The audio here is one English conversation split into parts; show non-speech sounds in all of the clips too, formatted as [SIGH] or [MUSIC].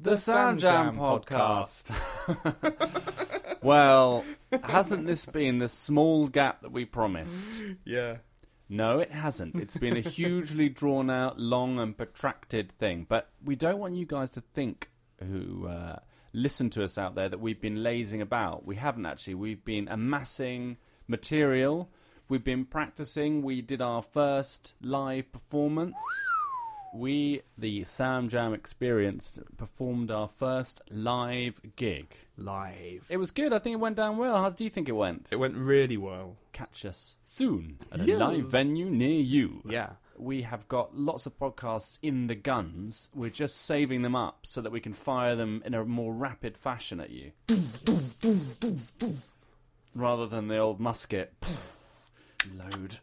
The Sam Jam podcast. well, hasn't this been the small gap that we promised? Yeah. No, it hasn't. It's been a hugely drawn out, long, and protracted thing. But we don't want you guys to think who uh, listen to us out there that we've been lazing about. We haven't actually. We've been amassing material. We've been practicing. We did our first live performance. We, the Sam Jam Experience, performed our first live gig. Live. It was good. I think it went down well. How do you think it went? It went really well. Catch us soon at a Yes. live venue near you. Yeah. We have got lots of podcasts in the guns. We're just saving them up so that we can fire them in a more rapid fashion at you. [LAUGHS] Rather than the old musket. Load.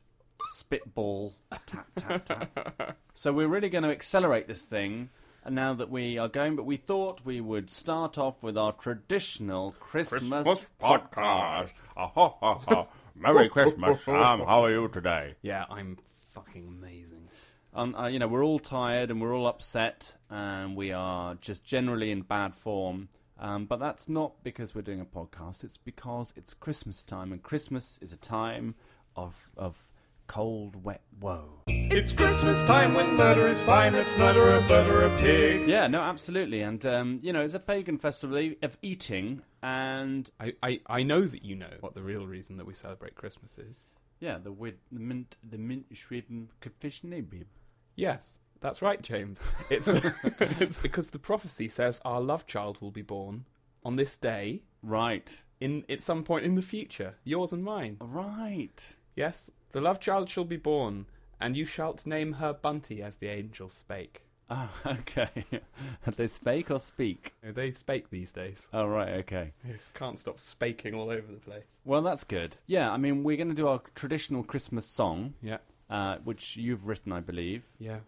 Spitball. Tap, tap, tap. [LAUGHS] so we're really going to accelerate this thing now that we are going, but we thought we would start off with our traditional Christmas, podcast. Ah, ha, ha, ha. Merry Christmas, Sam. How are you today? Yeah, I'm fucking amazing. Um, uh, you know, we're all tired and we're all upset, and we are just generally in bad form. Um, but that's not because we're doing a podcast. It's because it's Christmas time, and Christmas is a time of of cold, wet woe. It's Christmas time when murder is fine. Let's murder a murder a pig. Yeah, no, absolutely, and um, you know, it's a pagan festival of eating, and I, I, I know that you know what the real reason that we celebrate Christmas is. yeah, the wid, the mint, the mint Sweden bib. Yes, that's right, James. It's, [LAUGHS] it's because the prophecy says our love child will be born on this day Right, in at some point in the future, yours and mine. right. Yes, the love child shall be born, and you shalt name her Bunty, as the angel spake. Oh, [LAUGHS] okay. [LAUGHS] they spake or speak? They spake these days. Oh, right, okay. Yes, can't stop spaking all over the place. Well, that's good. Yeah, I mean, we're going to do our traditional Christmas song, Yeah, uh, which you've written, I believe. yeah.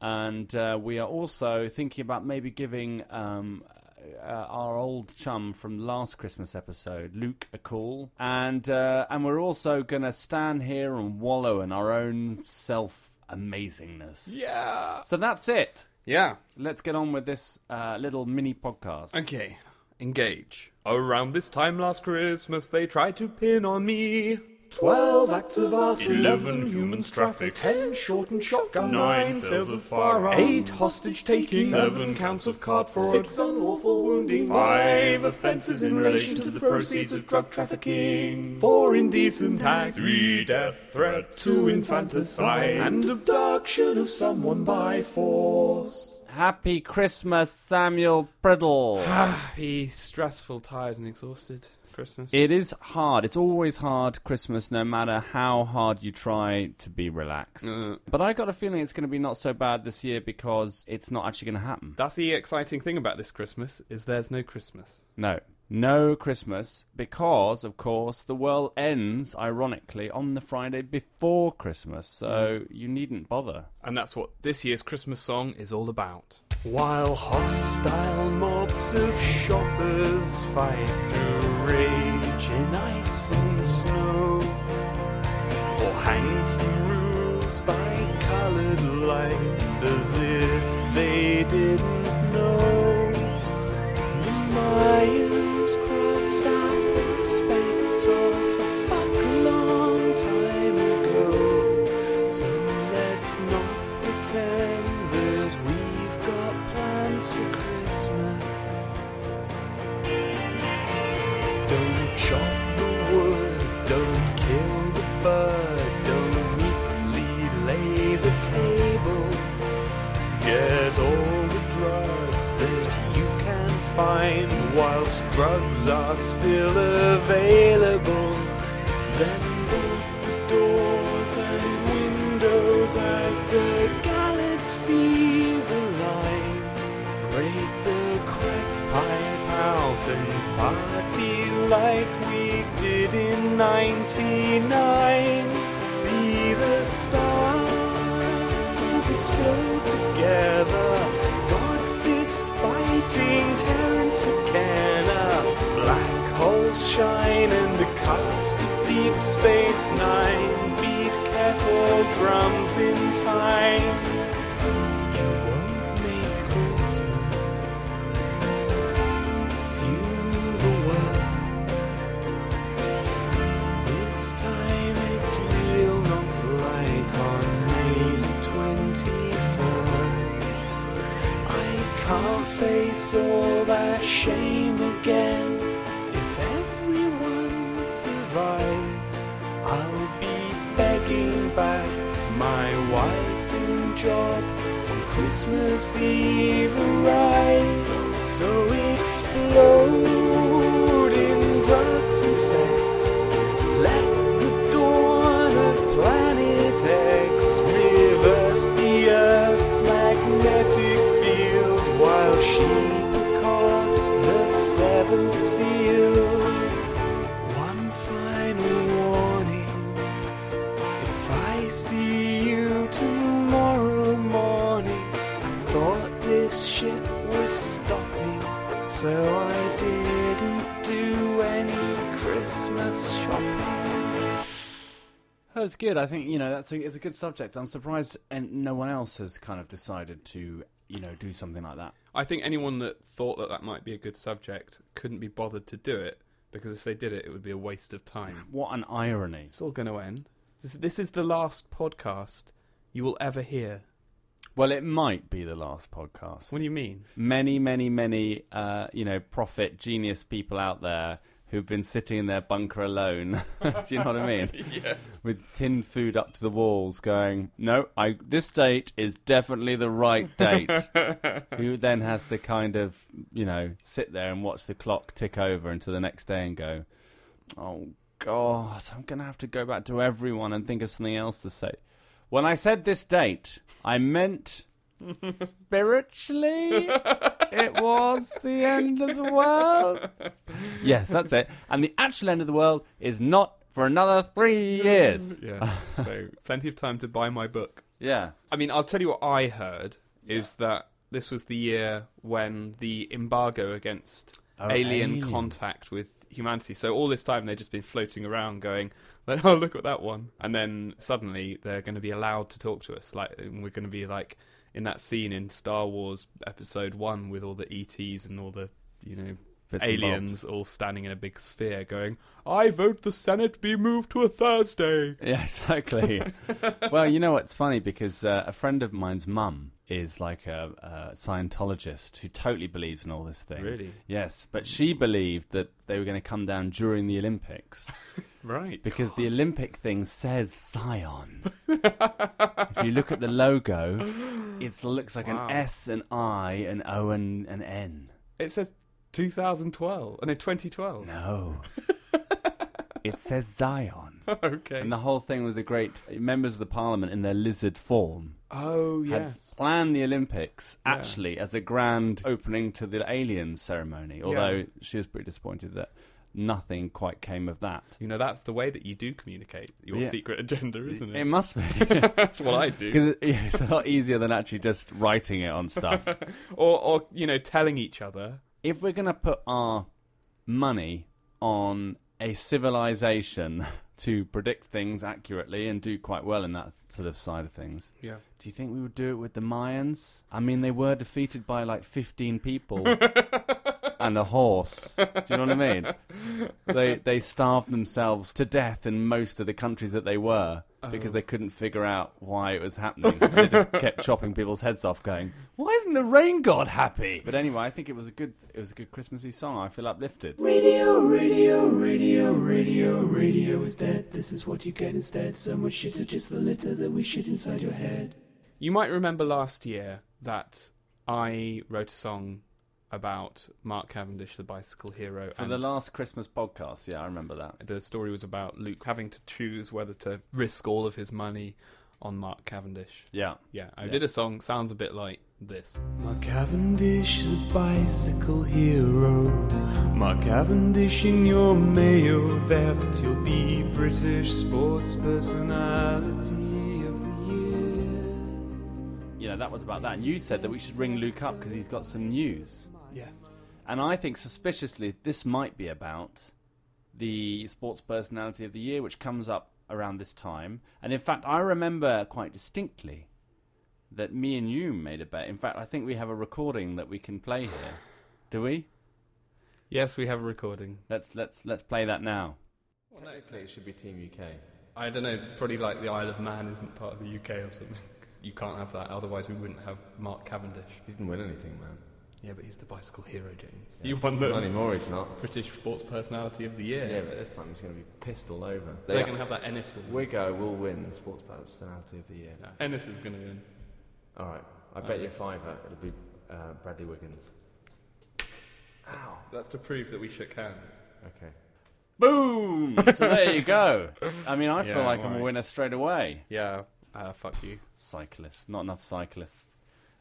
And uh, we are also thinking about maybe giving um, uh, our old chum from last Christmas episode, Luke, a call. And, uh, and we're also going to stand here and wallow in our own self amazingness. Yeah. So that's it. Yeah. Let's get on with this uh, little mini podcast. Okay, engage. Around this time last Christmas, they tried to pin on me. Twelve acts of arson, Eleven humans trafficked. ten shortened shotgun, Nine sales of firearms. eight hostage taking, Seven counts of card fraud. six unlawful wounding, Five offences in relation to the proceeds of drug trafficking. four indecent acts, Three death threats. two infanticide, and abduction of someone by force. Happy Christmas, Samuel Priddle. [SIGHS] Happy, stressful, tired, and exhausted Christmas. It is hard. It's always hard Christmas, no matter how hard you try to be relaxed. Uh. but I got a feeling it's going to be not so bad this year because it's not actually going to happen. That's the exciting thing about this Christmas is there's no Christmas. No. No Christmas because, of course, the world ends, ironically, on the Friday before Christmas, so you needn't bother. And that's what this year's Christmas song is all about. While hostile of shoppers fight through rage in ice and snow, or hang from roofs by coloured lights as if they didn't know. Don't chop the wood, don't kill the bird, don't neatly lay the table. Get all the drugs that you can find whilst drugs are still available. Then bolt the doors and windows as the party like we did in 99. See the stars explode together. God fist fighting Terence McKenna. Black holes shine and the cast of Deep Space Nine beat kettle drums in time. Eve arrives. So explode in drugs and sex. Christmas shopping. That's good. I think you know that's a, it's a good subject. I'm surprised, and no one else has kind of decided to you know do something like that. I think anyone that thought that that might be a good subject couldn't be bothered to do it because if they did it, it would be a waste of time. [LAUGHS] What an irony! It's all going to end. This, this is the last podcast you will ever hear. Well, it might be the last podcast. What do you mean? many, many, many, uh, you know, prophet genius people out there who've been sitting in their bunker alone. [LAUGHS] Do you know what I mean? [LAUGHS] yes. With tin food up to the walls, going, "No, I this date is definitely the right date." [LAUGHS] Who then has to kind of, you know, sit there and watch the clock tick over until the next day and go, "Oh God, I'm gonna have to go back to everyone and think of something else to say." When I said this date, I meant spiritually it was the end of the world. Yes, that's it. And the actual end of the world is not for another three years. [LAUGHS] Yeah. so plenty of time to buy my book. Yeah. I mean, I'll tell you what I heard is that this was the year when the embargo against Oh, alien aliens. contact with humanity. So all this time they've just been floating around going, like, [LAUGHS] "Oh, look at that one," and then suddenly they're going to be allowed to talk to us. Like we're going to be like in that scene in Star Wars Episode One with all the ETs and all the you know aliens all standing in a big sphere, going, "I vote the Senate be moved to a Thursday." [LAUGHS] Yeah, exactly. [LAUGHS] well, you know what's funny because uh, a friend of mine's mum is like a, a Scientologist who totally believes in all this thing. Really? Yes, but she believed that they were going to come down during the Olympics [LAUGHS] Right. because the Olympic thing says Scion. if you look at the logo, it looks like Wow. an S, an I, an O, and an N. It says 2012. Oh, no, 2012. No. [LAUGHS] it says Zion. okay. And the whole thing was a great. Members of the parliament in their lizard form Oh, yes. planned the Olympics Yeah. actually as a grand opening to the aliens ceremony. Although Yeah. she was pretty disappointed that nothing quite came of that. You know, that's the way that you do communicate your Yeah. secret agenda, isn't It it? must be [LAUGHS] that's what I do. [LAUGHS] because it's a lot easier than actually just writing it on stuff. Or, or, you know, telling each other. If we're going to put our money on a civilization [LAUGHS] to predict things accurately and do quite well in that sort of side of things, Yeah. do you think we would do it with the Mayans? I mean, they were defeated by like 15 people [LAUGHS] and a horse. Do you know what I mean? They they starved themselves to death in most of the countries that they were because Oh. they couldn't figure out why it was happening. they just [LAUGHS] kept chopping people's heads off, going, "Why isn't the rain god happy?" But anyway, I think it was a good it was a good Christmassy song. I feel uplifted. Radio, radio, radio, radio, radio is dead. This is what you get instead. So much shit, or just the litter that we shit inside your head. You might remember last year that I wrote a song about Mark Cavendish, the bicycle hero. For and the last Christmas podcast, yeah, I remember that. the story was about Luke having to choose whether to risk all of his money on Mark Cavendish. Yeah. Yeah, I Yeah. did a song, sounds a bit like this. Mark Cavendish, the bicycle hero. Mark Cavendish in your mayo theft. You'll be British sports personality of the year. You know, that was about that. And you said that we should ring Luke up because he's got some news. Yes. And I think suspiciously this might be about the sports personality of the year, which comes up around this time, and in fact, I remember quite distinctly that me and you made a bet. In fact, I think we have a recording that we can play here. Do we? Yes, we have a recording. Let's let's let's play that now. Well, technically, it should be Team UK. I don't know, probably like the Isle of Man isn't part of the UK or something. [LAUGHS] You can't have that, otherwise we wouldn't have Mark Cavendish. He didn't win anything, man. Yeah, but he's the bicycle hero, James. You won the Not anymore, he's not. British Sports Personality of the Year. Yeah, but this time he's going to be pissed all over. They're going to have that Ennis win. Wiggo will win the Sports Personality of the Year. No, Ennis is going to win. All right, I bet you a fiver it'll be uh, Bradley Wiggins. Ow. That's to prove that we shook hands. Okay. Boom! [LAUGHS] so there you go. I mean, I feel like I'm a winner straight away. Yeah, uh, fuck you. Cyclists, not enough cyclists.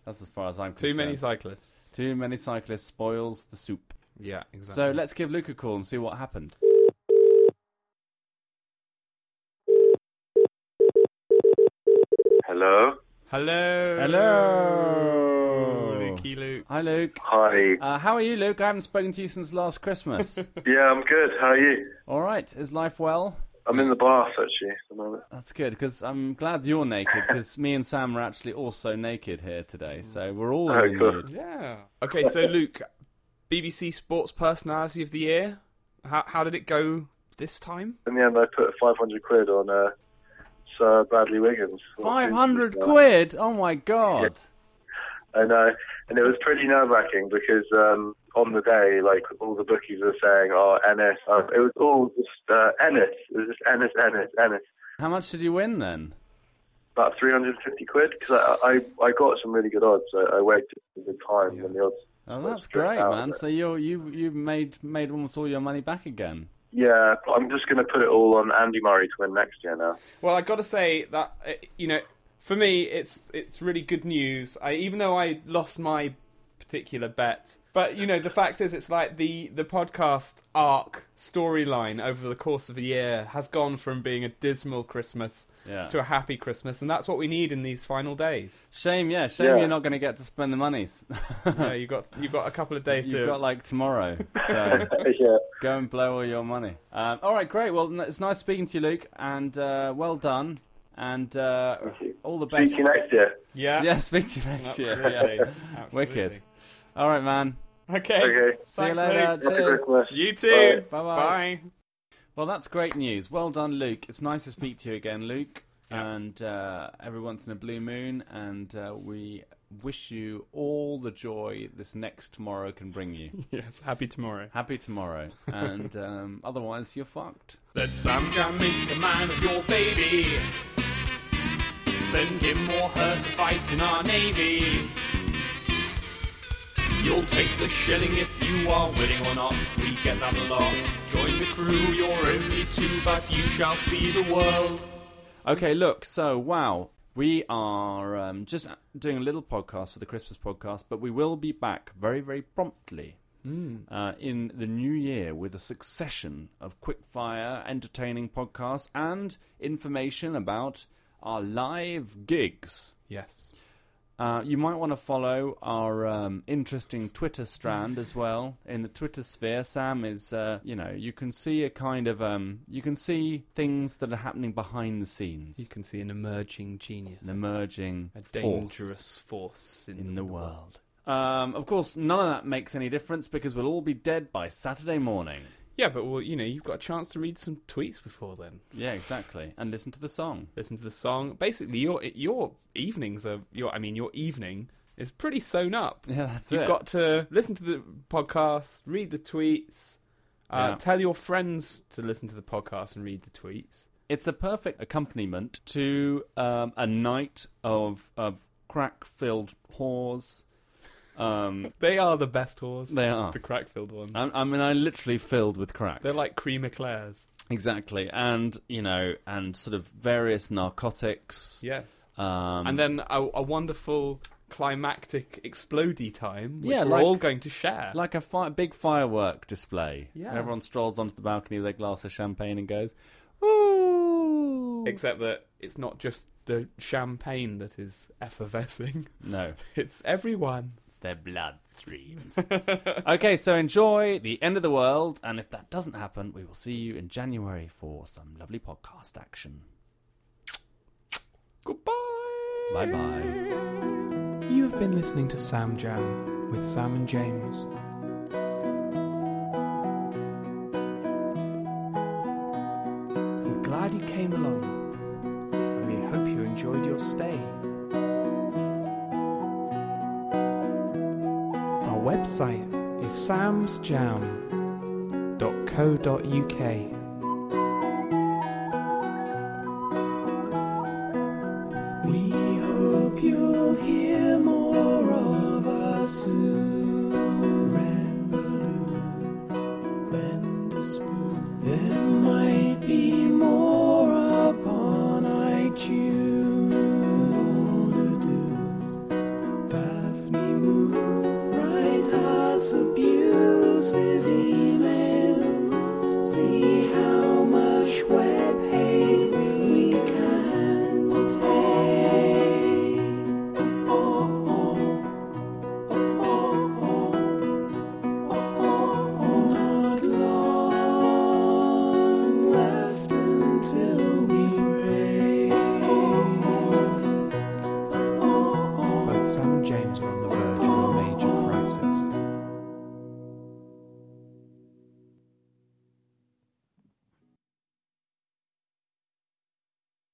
That's as far as I'm concerned. Too many cyclists. Too many cyclists spoils the soup. Yeah, exactly. So let's give Luke a call and see what happened. Hello. Hello. Hello. Lukey Luke. Hi, Luke. Hi. Uh, how are you, Luke? I haven't spoken to you since last Christmas. [LAUGHS] Yeah, I'm good. How are you? All right. Is life well? I'm in the bath actually at the moment. That's good because I'm glad you're naked because me and Sam are actually also naked here today. So we're all Oh, in cool. mood. Yeah. Okay, so Luke, BBC Sports Personality of the Year. How how did it go this time? In the end, I put 500 quid on uh, Sir Bradley Wiggins. 500 quid? Oh my god. I know, and it was pretty nerve wracking because um, on the day, like all the bookies were saying, "Oh, Ennis." Uh, it was all just uh, Ennis. It was just Ennis, Ennis, Ennis. How much did you win then? About 350 quid because I, I I got some really good odds. I, I waited a good time when the odds. Oh, that's great, man. of it. So you you you've made made almost all your money back again. Yeah, I'm just going to put it all on Andy Murray to win next year now. Well, I got to say that uh, you know, for me, it's it's really good news. I even though I lost my particular bet, but you know, the fact is, it's like the the podcast arc storyline over the course of a year has gone from being a dismal Christmas Yeah. to a happy Christmas, and that's what we need in these final days. Shame, yeah. Shame Yeah. you're not going to get to spend the money. [LAUGHS] yeah, you got you got a couple of days You've to. got like tomorrow. [LAUGHS] So yeah. go and blow all your money. Um, all right, great. Well, it's nice speaking to you, Luke, and uh, well done. And uh, all the Speak best. to you next year. yeah, Yeah, speak to you next year. Yeah. Wicked. All right, man. Okay. Okay. See you later. Luke. Happy Cheers. Christmas. You too. Bye-bye. Bye. Well, that's great news. Well done, Luke. It's nice to speak to you again, Luke. Yeah. And uh, every once in a blue moon, and uh, we wish you all the joy this next tomorrow can bring you. [LAUGHS] Yes. Happy tomorrow. Happy tomorrow, and um, [LAUGHS] otherwise you're fucked. Let some guy make a man of your baby. Send him or her to fight in our navy. You'll take the shilling if you are willing or not. We get that a lot. Join the crew, you're only two, but you shall see the world. Okay, look. So, wow, we are um, just doing a little podcast for the Christmas podcast, but we will be back very, very promptly uh, in the new year with a succession of quickfire, entertaining podcasts and information about our live gigs. Yes. Uh, you might want to follow our um, interesting Twitter strand as well. In the Twitter sphere, Sam is, uh, you know, you can see a kind of, um, you can see things that are happening behind the scenes. You can see an emerging genius, an emerging a dangerous force, in, in the world. Um, of course, none of that makes any difference because we'll all be dead by Saturday morning. Yeah, but well, you know, you've got a chance to read some tweets before then. Yeah, exactly. And listen to the song. Listen to the song. Basically, your your evenings are your. I mean, your evening is pretty sewn up. Yeah, that's You've it. got to listen to the podcast, read the tweets, uh, Yeah. tell your friends to listen to the podcast and read the tweets. It's the perfect accompaniment to um, a night of of crack-filled whores. Um, They are the best whores. they are. the crack-filled ones. I, I mean, I literally filled with crack. They're like cream eclairs. Exactly, and you know, and sort of various narcotics. Yes. Um, and then a, a wonderful climactic explodey time, which Yeah, we're like- all going to share. like a fi- big firework display. Yeah. everyone strolls onto the balcony with their glass of champagne and goes, "Ooh!" Except that it's not just the champagne that is effervescing; no, [LAUGHS] it's everyone. Their bloodstreams. [LAUGHS] okay, so enjoy the end of the world, and if that doesn't happen, we will see you in January for some lovely podcast action. Goodbye. Bye bye. You have been listening to Sam Jam with Sam and James. We're glad you came along, website is samsjam.co.uk. We hope you'll hear more of us.